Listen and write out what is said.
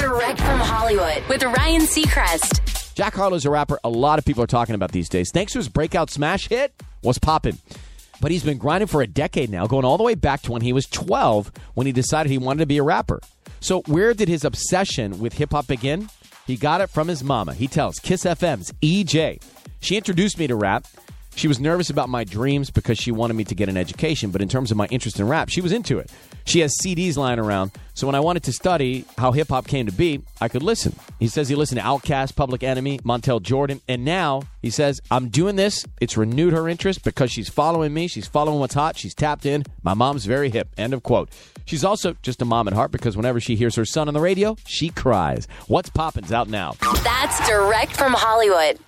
Direct from Hollywood with Ryan Seacrest. Jack Harlow's a rapper a lot of people are talking about these days. Thanks to his breakout smash hit, What's Poppin'. But he's been grinding for a decade now, going all the way back to when he was 12 when he decided he wanted to be a rapper. So, where did his obsession with hip hop begin? He got it from his mama. He tells Kiss FM's EJ. She introduced me to rap. She was nervous about my dreams because she wanted me to get an education, but in terms of my interest in rap, she was into it. She has CDs lying around, so when I wanted to study how hip hop came to be, I could listen. He says he listened to Outkast, Public Enemy, Montel Jordan, and now he says, I'm doing this. It's renewed her interest because she's following me. She's following what's hot. She's tapped in. My mom's very hip. End of quote. She's also just a mom at heart because whenever she hears her son on the radio, she cries. What's Poppin's out now? That's direct from Hollywood.